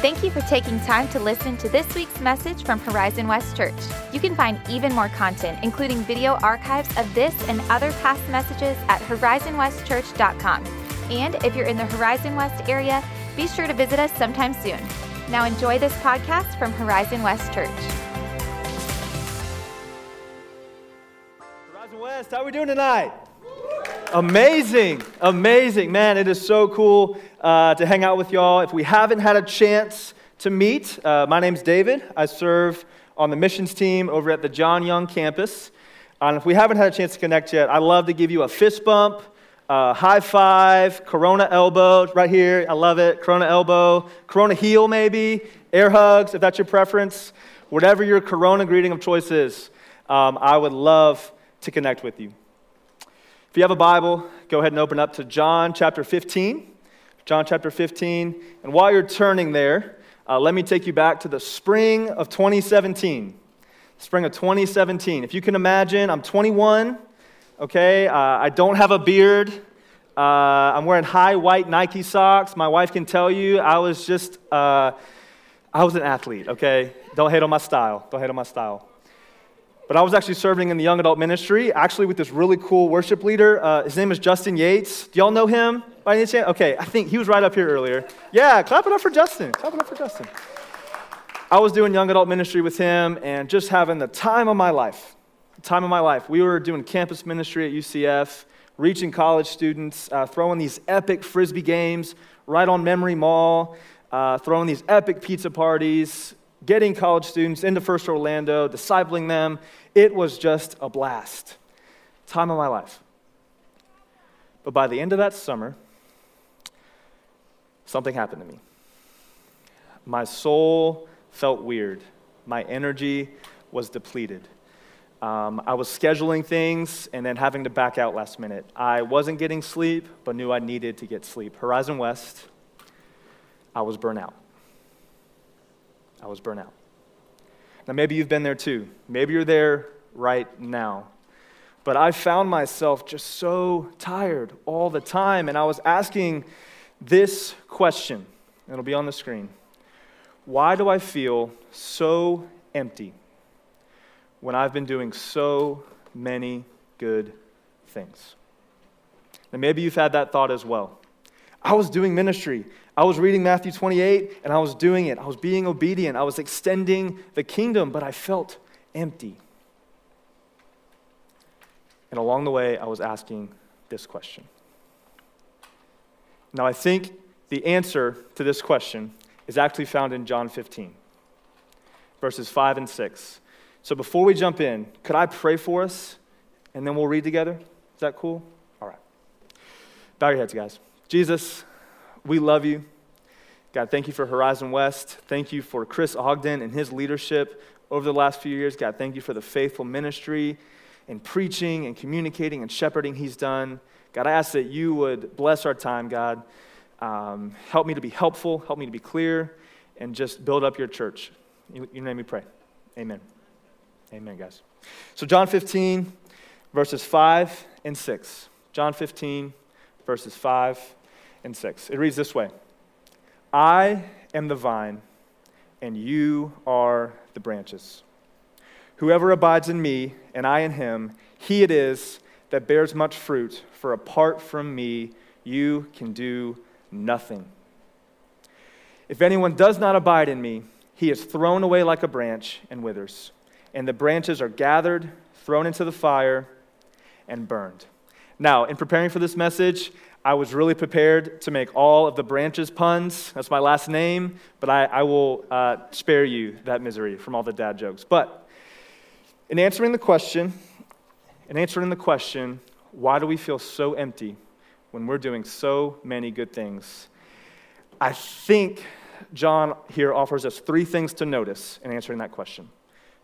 Thank you for taking time to listen to this week's message from Horizon West Church. You can find even more content, including video archives of this and other past messages at horizonwestchurch.com. And if you're in the Horizon West area, be sure to visit us sometime soon. Now enjoy this podcast from Horizon West Church. Horizon West, how are we doing tonight? Amazing, amazing. Man, it is so cool uh, to hang out with y'all. If we haven't had a chance to meet, uh, my name's David. I serve on the missions team over at the John Young campus. And if we haven't had a chance to connect yet, I'd love to give you a fist bump, uh, high five, Corona elbow right here. I love it. Corona elbow, Corona heel maybe, air hugs if that's your preference. Whatever your Corona greeting of choice is, um, I would love to connect with you. If you have a Bible, go ahead and open up to John chapter 15. John chapter 15. And while you're turning there, uh, let me take you back to the spring of 2017. Spring of 2017. If you can imagine, I'm 21, okay? Uh, I don't have a beard. Uh, I'm wearing high white Nike socks. My wife can tell you I was just, uh, I was an athlete, okay? Don't hate on my style. Don't hate on my style. But I was actually serving in the young adult ministry, actually with this really cool worship leader. Uh, his name is Justin Yates. Do y'all know him by any chance? Okay, I think he was right up here earlier. Yeah, clap it up for Justin. Clap it up for Justin. I was doing young adult ministry with him and just having the time of my life. Time of my life. We were doing campus ministry at UCF, reaching college students, uh, throwing these epic frisbee games right on Memory Mall, uh, throwing these epic pizza parties, getting college students into First Orlando, discipling them. It was just a blast. Time of my life. But by the end of that summer, something happened to me. My soul felt weird. My energy was depleted. Um, I was scheduling things and then having to back out last minute. I wasn't getting sleep, but knew I needed to get sleep. Horizon West, I was burnt out. I was burnt out. Now, maybe you've been there too. Maybe you're there right now. But I found myself just so tired all the time, and I was asking this question. It'll be on the screen. Why do I feel so empty when I've been doing so many good things? And maybe you've had that thought as well. I was doing ministry. I was reading Matthew 28 and I was doing it. I was being obedient. I was extending the kingdom, but I felt empty. And along the way, I was asking this question. Now, I think the answer to this question is actually found in John 15, verses 5 and 6. So before we jump in, could I pray for us and then we'll read together? Is that cool? All right. Bow your heads, guys. Jesus, we love you. God, thank you for Horizon West. Thank you for Chris Ogden and his leadership over the last few years. God, thank you for the faithful ministry and preaching and communicating and shepherding he's done. God, I ask that you would bless our time, God. Um, help me to be helpful, help me to be clear, and just build up your church. In your name we pray. Amen. Amen, guys. So, John 15, verses 5 and 6. John 15, verses 5 and 6. It reads this way I am the vine, and you are the branches. Whoever abides in me, and I in him, he it is that bears much fruit, for apart from me, you can do nothing. If anyone does not abide in me, he is thrown away like a branch and withers, and the branches are gathered, thrown into the fire, and burned. Now, in preparing for this message, I was really prepared to make all of the branches puns. That's my last name, but I, I will uh, spare you that misery from all the dad jokes. But in answering the question, in answering the question, why do we feel so empty when we're doing so many good things? I think John here offers us three things to notice in answering that question.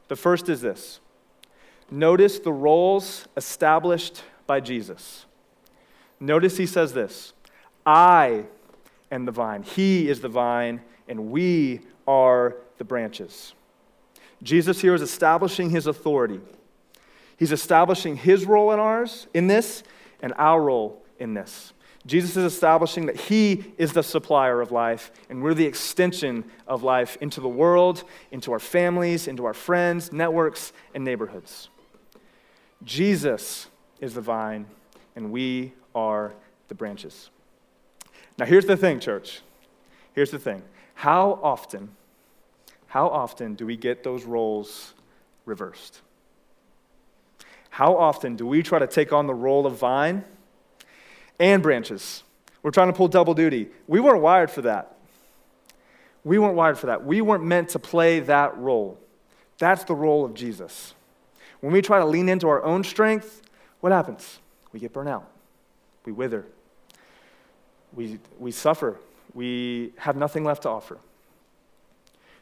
The first is this notice the roles established by Jesus. Notice he says this I am the vine, he is the vine, and we are the branches. Jesus here is establishing his authority. He's establishing his role in ours, in this, and our role in this. Jesus is establishing that He is the supplier of life, and we're the extension of life into the world, into our families, into our friends, networks, and neighborhoods. Jesus is the vine, and we are the branches. Now, here's the thing, church. Here's the thing. How often, how often do we get those roles reversed? How often do we try to take on the role of vine? and branches. We're trying to pull double duty. We weren't wired for that. We weren't wired for that. We weren't meant to play that role. That's the role of Jesus. When we try to lean into our own strength, what happens? We get burnt out. We wither. We, we suffer. We have nothing left to offer.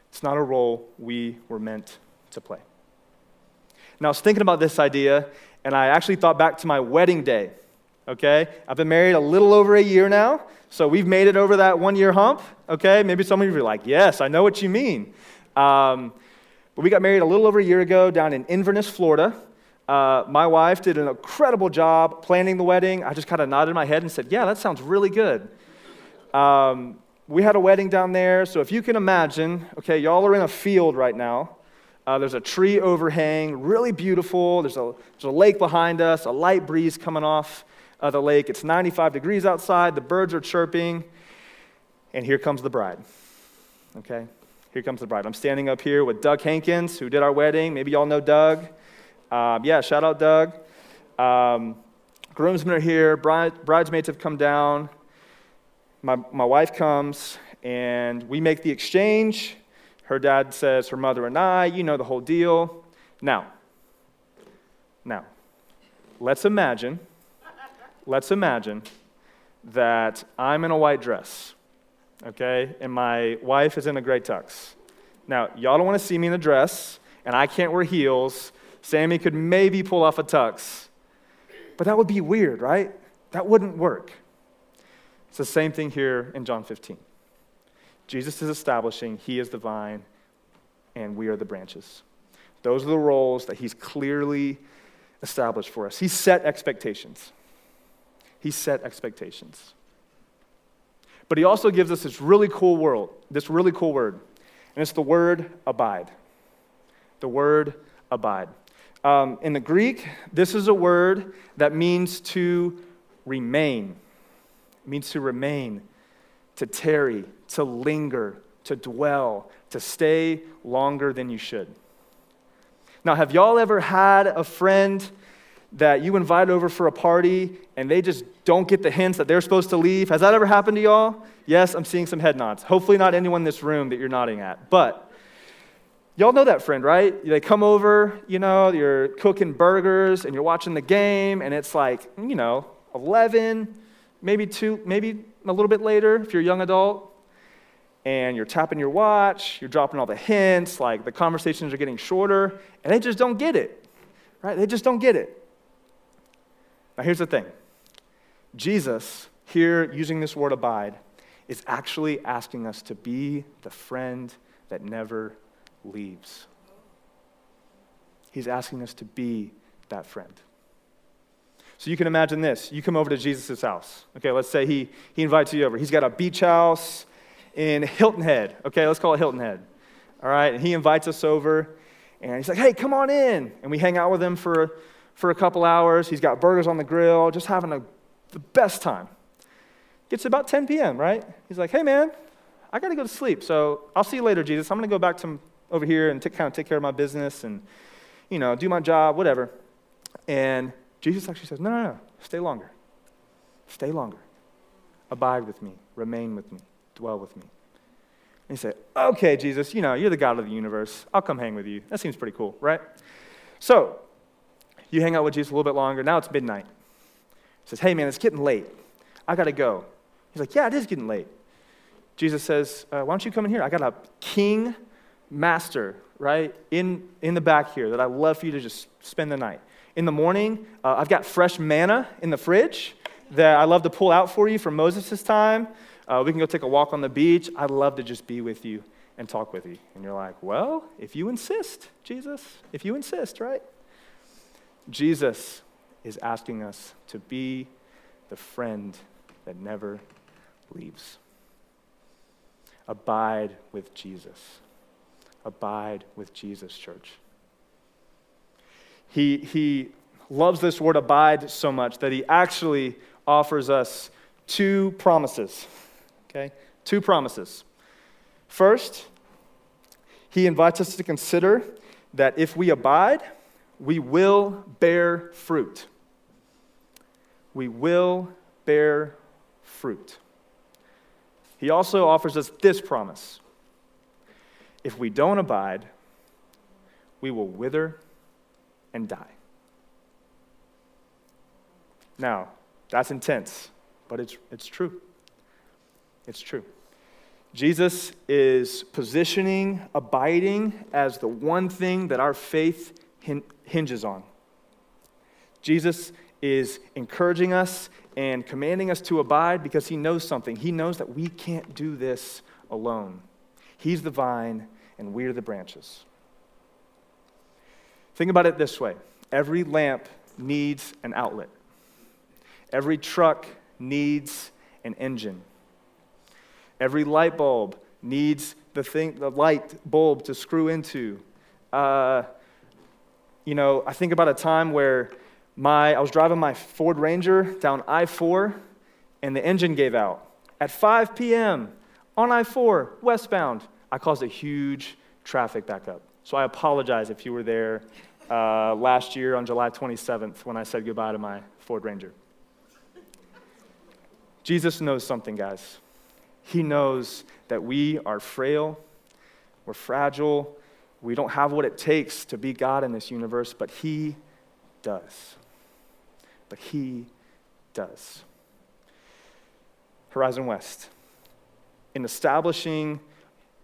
It's not a role we were meant to play. Now, I was thinking about this idea, and I actually thought back to my wedding day okay? I've been married a little over a year now, so we've made it over that one year hump, okay? Maybe some of you are like, yes, I know what you mean. Um, but we got married a little over a year ago down in Inverness, Florida. Uh, my wife did an incredible job planning the wedding. I just kind of nodded my head and said, yeah, that sounds really good. Um, we had a wedding down there, so if you can imagine, okay, y'all are in a field right now. Uh, there's a tree overhang, really beautiful. There's a, there's a lake behind us, a light breeze coming off of the lake. It's 95 degrees outside, the birds are chirping, and here comes the bride. Okay? Here comes the bride. I'm standing up here with Doug Hankins, who did our wedding. Maybe y'all know Doug. Um, yeah, shout out Doug. Um, groomsmen are here, bride, bridesmaids have come down. My, my wife comes, and we make the exchange. Her dad says, her mother and I, you know the whole deal. Now, now, let's imagine let's imagine that I'm in a white dress, okay, and my wife is in a gray tux. Now, y'all don't want to see me in a dress, and I can't wear heels. Sammy could maybe pull off a tux, but that would be weird, right? That wouldn't work. It's the same thing here in John 15. Jesus is establishing he is the vine and we are the branches. Those are the roles that he's clearly established for us. He set expectations. He set expectations. But he also gives us this really cool world, this really cool word, and it's the word abide. The word abide. Um, in the Greek, this is a word that means to remain. It means to remain, to tarry, to linger, to dwell, to stay longer than you should. Now, have y'all ever had a friend that you invite over for a party and they just don't get the hints that they're supposed to leave. Has that ever happened to y'all? Yes, I'm seeing some head nods. Hopefully, not anyone in this room that you're nodding at. But y'all know that friend, right? They come over, you know, you're cooking burgers and you're watching the game, and it's like, you know, 11, maybe two, maybe a little bit later if you're a young adult. And you're tapping your watch, you're dropping all the hints, like the conversations are getting shorter, and they just don't get it, right? They just don't get it. Now, here's the thing Jesus, here using this word abide, is actually asking us to be the friend that never leaves. He's asking us to be that friend. So you can imagine this. You come over to Jesus' house. Okay, let's say he, he invites you over. He's got a beach house in Hilton Head. Okay, let's call it Hilton Head. All right, and he invites us over, and he's like, hey, come on in. And we hang out with him for for a couple hours. He's got burgers on the grill, just having a, the best time. Gets about 10 p.m., right? He's like, hey, man, I got to go to sleep. So I'll see you later, Jesus. I'm going to go back to over here and take, kind of take care of my business and, you know, do my job, whatever. And Jesus actually says, no, no, no, stay longer. Stay longer. Abide with me. Remain with me. Dwell with me. And you say, okay, Jesus, you know, you're the God of the universe. I'll come hang with you. That seems pretty cool, right? So you hang out with Jesus a little bit longer. Now it's midnight. He says, Hey, man, it's getting late. I got to go. He's like, Yeah, it is getting late. Jesus says, uh, Why don't you come in here? I got a king master, right, in, in the back here that I'd love for you to just spend the night. In the morning, uh, I've got fresh manna in the fridge that I love to pull out for you from Moses' time. Uh, we can go take a walk on the beach. I'd love to just be with you and talk with you. And you're like, Well, if you insist, Jesus, if you insist, right? Jesus is asking us to be the friend that never leaves. Abide with Jesus. Abide with Jesus, church. He, he loves this word abide so much that he actually offers us two promises. Okay? Two promises. First, he invites us to consider that if we abide, we will bear fruit. We will bear fruit. He also offers us this promise if we don't abide, we will wither and die. Now, that's intense, but it's, it's true. It's true. Jesus is positioning abiding as the one thing that our faith hinges on. Jesus is encouraging us and commanding us to abide because he knows something. He knows that we can't do this alone. He's the vine, and we're the branches. Think about it this way every lamp needs an outlet, every truck needs an engine, every light bulb needs the, thing, the light bulb to screw into. Uh, you know, I think about a time where my, I was driving my Ford Ranger down I 4 and the engine gave out. At 5 p.m. on I 4, westbound, I caused a huge traffic backup. So I apologize if you were there uh, last year on July 27th when I said goodbye to my Ford Ranger. Jesus knows something, guys. He knows that we are frail, we're fragile, we don't have what it takes to be God in this universe, but He does. But He does. Horizon West, in establishing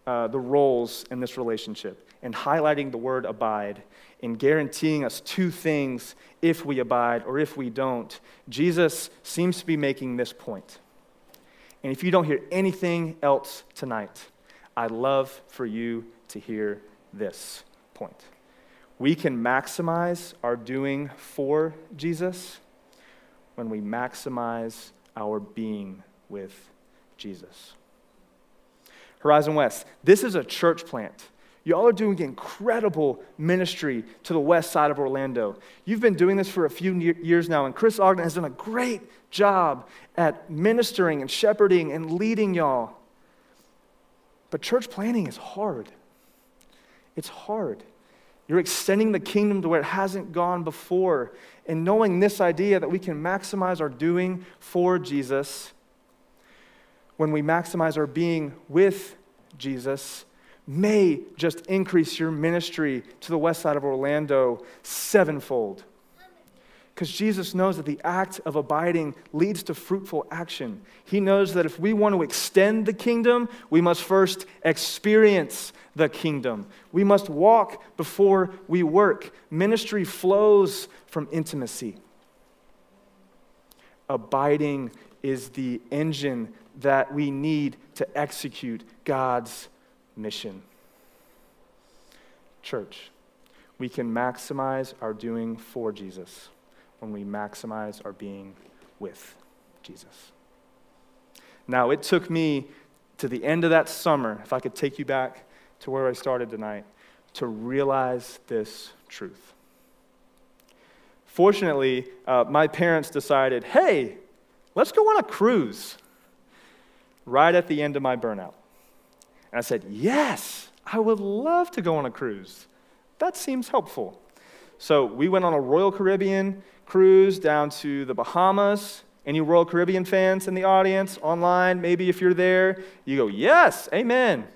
uh, the roles in this relationship and highlighting the word abide and guaranteeing us two things if we abide or if we don't, Jesus seems to be making this point. And if you don't hear anything else tonight, I'd love for you to hear this point. We can maximize our doing for Jesus when we maximize our being with Jesus. Horizon West, this is a church plant. Y'all are doing incredible ministry to the west side of Orlando. You've been doing this for a few years now, and Chris Ogden has done a great job at ministering and shepherding and leading y'all. But church planting is hard. It's hard. You're extending the kingdom to where it hasn't gone before. And knowing this idea that we can maximize our doing for Jesus when we maximize our being with Jesus may just increase your ministry to the west side of Orlando sevenfold. Because Jesus knows that the act of abiding leads to fruitful action. He knows that if we want to extend the kingdom, we must first experience the kingdom. We must walk before we work. Ministry flows from intimacy. Abiding is the engine that we need to execute God's mission. Church, we can maximize our doing for Jesus when we maximize our being with Jesus. Now, it took me to the end of that summer, if I could take you back to where I started tonight, to realize this truth. Fortunately, uh, my parents decided hey, let's go on a cruise right at the end of my burnout. And I said, yes, I would love to go on a cruise. That seems helpful. So we went on a Royal Caribbean cruise down to the Bahamas. Any Royal Caribbean fans in the audience, online, maybe if you're there, you go, Yes, amen.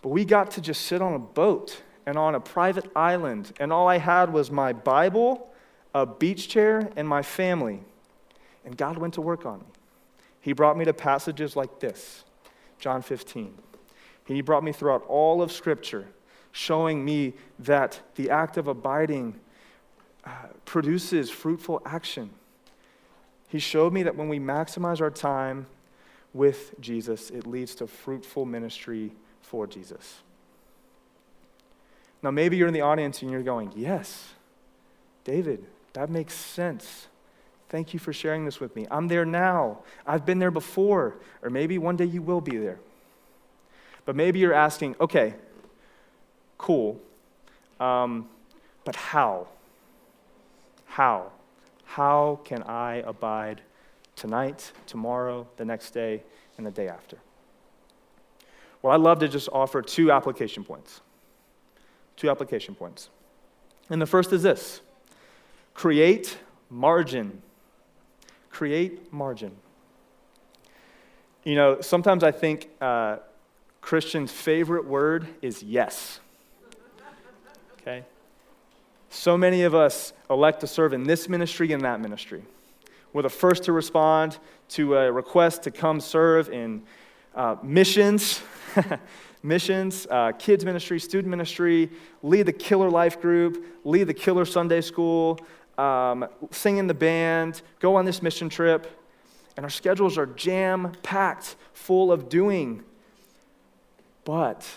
But we got to just sit on a boat and on a private island, and all I had was my Bible, a beach chair, and my family. And God went to work on me. He brought me to passages like this John 15. He brought me throughout all of Scripture, showing me that the act of abiding uh, produces fruitful action. He showed me that when we maximize our time with Jesus, it leads to fruitful ministry for Jesus. Now, maybe you're in the audience and you're going, Yes, David, that makes sense. Thank you for sharing this with me. I'm there now. I've been there before. Or maybe one day you will be there. But maybe you're asking, okay, cool, um, but how? How? How can I abide tonight, tomorrow, the next day, and the day after? Well, I'd love to just offer two application points. Two application points. And the first is this create margin create margin. You know, sometimes I think uh, Christians' favorite word is yes. Okay? So many of us elect to serve in this ministry and that ministry. We're the first to respond to a request to come serve in uh, missions, missions, uh, kids ministry, student ministry, lead the killer life group, lead the killer Sunday school, um, sing in the band, go on this mission trip, and our schedules are jam packed, full of doing. But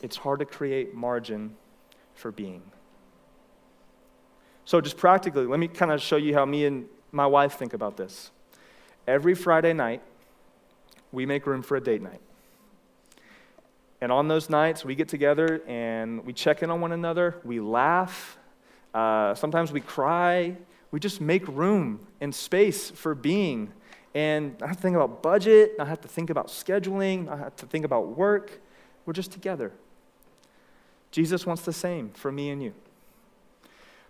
it's hard to create margin for being. So, just practically, let me kind of show you how me and my wife think about this. Every Friday night, we make room for a date night. And on those nights, we get together and we check in on one another, we laugh, uh, sometimes we cry. We just make room and space for being. And I have to think about budget, I have to think about scheduling, I have to think about work. We're just together. Jesus wants the same for me and you.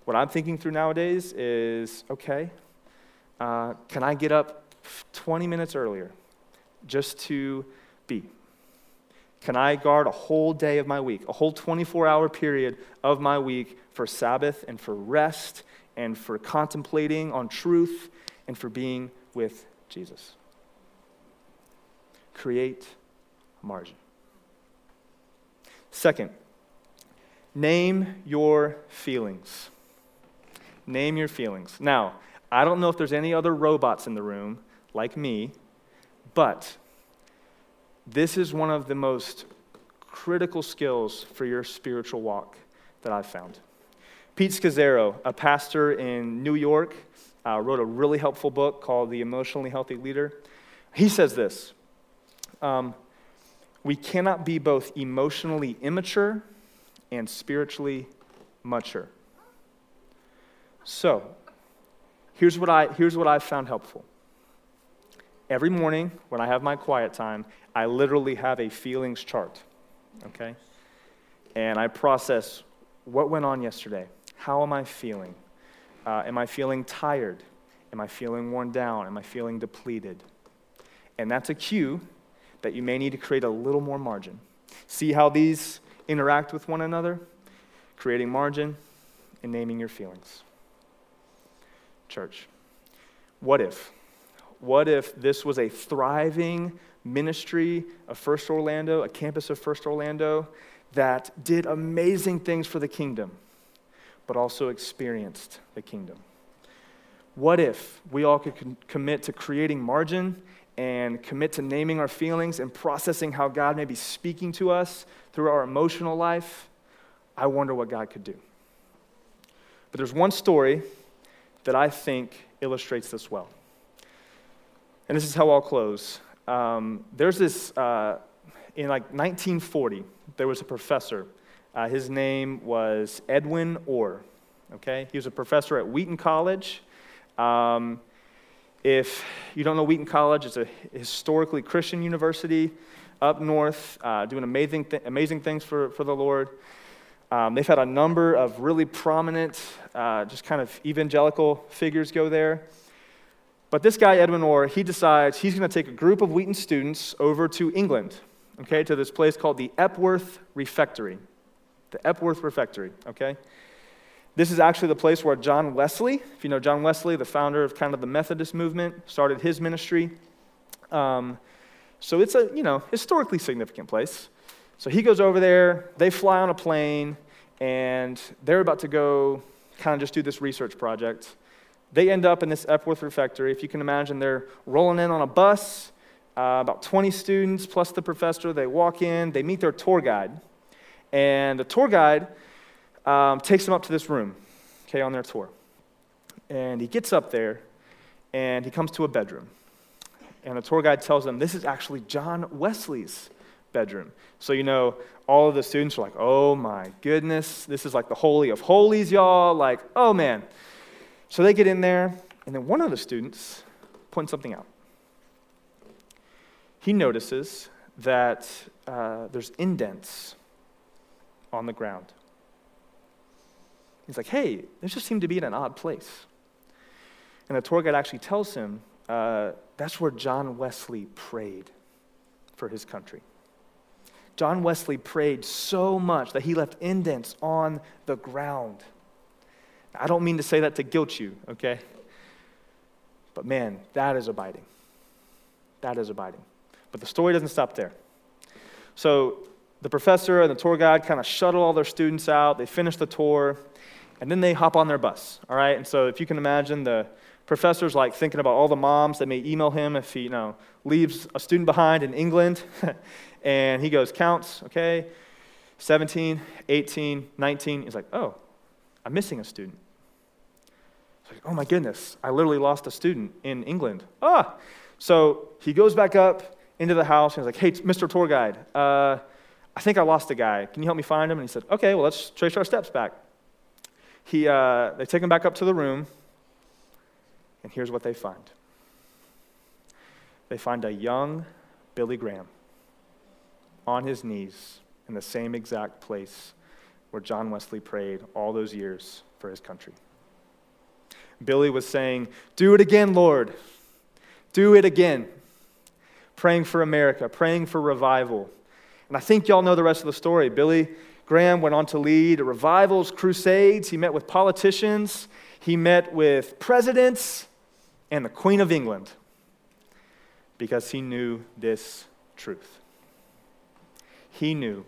What I'm thinking through nowadays is okay, uh, can I get up 20 minutes earlier just to be? Can I guard a whole day of my week, a whole 24 hour period of my week for Sabbath and for rest and for contemplating on truth and for being with Jesus? Create margin. Second, name your feelings. Name your feelings. Now, I don't know if there's any other robots in the room like me, but this is one of the most critical skills for your spiritual walk that I've found. Pete Scazzero, a pastor in New York, uh, wrote a really helpful book called The Emotionally Healthy Leader. He says this um, We cannot be both emotionally immature and spiritually mature. So, here's what, I, here's what I've found helpful. Every morning when I have my quiet time, I literally have a feelings chart, okay? And I process what went on yesterday. How am I feeling? Uh, am I feeling tired? Am I feeling worn down? Am I feeling depleted? And that's a cue that you may need to create a little more margin. See how these interact with one another? Creating margin and naming your feelings. Church, what if? What if this was a thriving ministry of First Orlando, a campus of First Orlando, that did amazing things for the kingdom, but also experienced the kingdom? What if we all could con- commit to creating margin and commit to naming our feelings and processing how God may be speaking to us through our emotional life? I wonder what God could do. But there's one story that I think illustrates this well. And this is how I'll close. Um, there's this, uh, in like 1940, there was a professor. Uh, his name was Edwin Orr. Okay? He was a professor at Wheaton College. Um, if you don't know Wheaton College, it's a historically Christian university up north, uh, doing amazing, th- amazing things for, for the Lord. Um, they've had a number of really prominent, uh, just kind of evangelical figures go there. But this guy, Edwin Orr, he decides he's going to take a group of Wheaton students over to England, okay, to this place called the Epworth Refectory. The Epworth Refectory, okay? This is actually the place where John Wesley, if you know John Wesley, the founder of kind of the Methodist movement, started his ministry. Um, so it's a, you know, historically significant place. So he goes over there, they fly on a plane, and they're about to go kind of just do this research project they end up in this Epworth refectory. If you can imagine, they're rolling in on a bus, uh, about 20 students plus the professor. They walk in, they meet their tour guide, and the tour guide um, takes them up to this room, okay, on their tour. And he gets up there, and he comes to a bedroom. And the tour guide tells them, this is actually John Wesley's bedroom. So, you know, all of the students are like, oh my goodness, this is like the Holy of Holies, y'all. Like, oh man. So they get in there, and then one of the students points something out. He notices that uh, there's indents on the ground. He's like, hey, this just seemed to be in an odd place. And the tour guide actually tells him uh, that's where John Wesley prayed for his country. John Wesley prayed so much that he left indents on the ground. I don't mean to say that to guilt you, okay? But man, that is abiding. That is abiding. But the story doesn't stop there. So the professor and the tour guide kind of shuttle all their students out. They finish the tour, and then they hop on their bus, all right? And so if you can imagine the professor's like thinking about all the moms that may email him if he, you know, leaves a student behind in England. and he goes, counts, okay, 17, 18, 19. He's like, oh, I'm missing a student. Oh my goodness, I literally lost a student in England. Ah! So he goes back up into the house and he's like, hey, Mr. Tour Guide, uh, I think I lost a guy. Can you help me find him? And he said, okay, well, let's trace our steps back. He, uh, they take him back up to the room, and here's what they find they find a young Billy Graham on his knees in the same exact place where John Wesley prayed all those years for his country. Billy was saying, Do it again, Lord. Do it again. Praying for America, praying for revival. And I think y'all know the rest of the story. Billy Graham went on to lead revivals, crusades. He met with politicians, he met with presidents, and the Queen of England because he knew this truth. He knew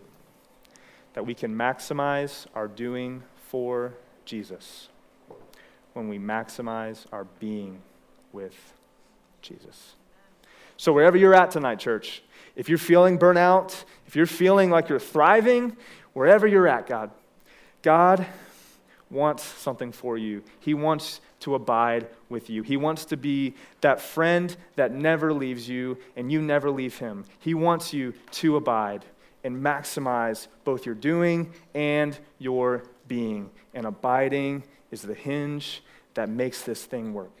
that we can maximize our doing for Jesus when we maximize our being with Jesus. So, wherever you're at tonight, church, if you're feeling burnout, if you're feeling like you're thriving, wherever you're at, God, God wants something for you. He wants to abide with you. He wants to be that friend that never leaves you and you never leave him. He wants you to abide and maximize both your doing and your being. And abiding is the hinge that makes this thing work.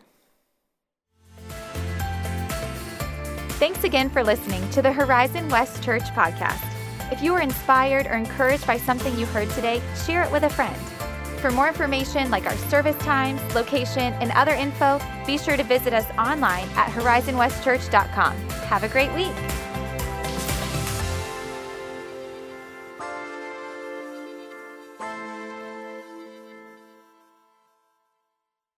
Thanks again for listening to the Horizon West Church podcast. If you were inspired or encouraged by something you heard today, share it with a friend. For more information like our service times, location, and other info, be sure to visit us online at horizonwestchurch.com. Have a great week.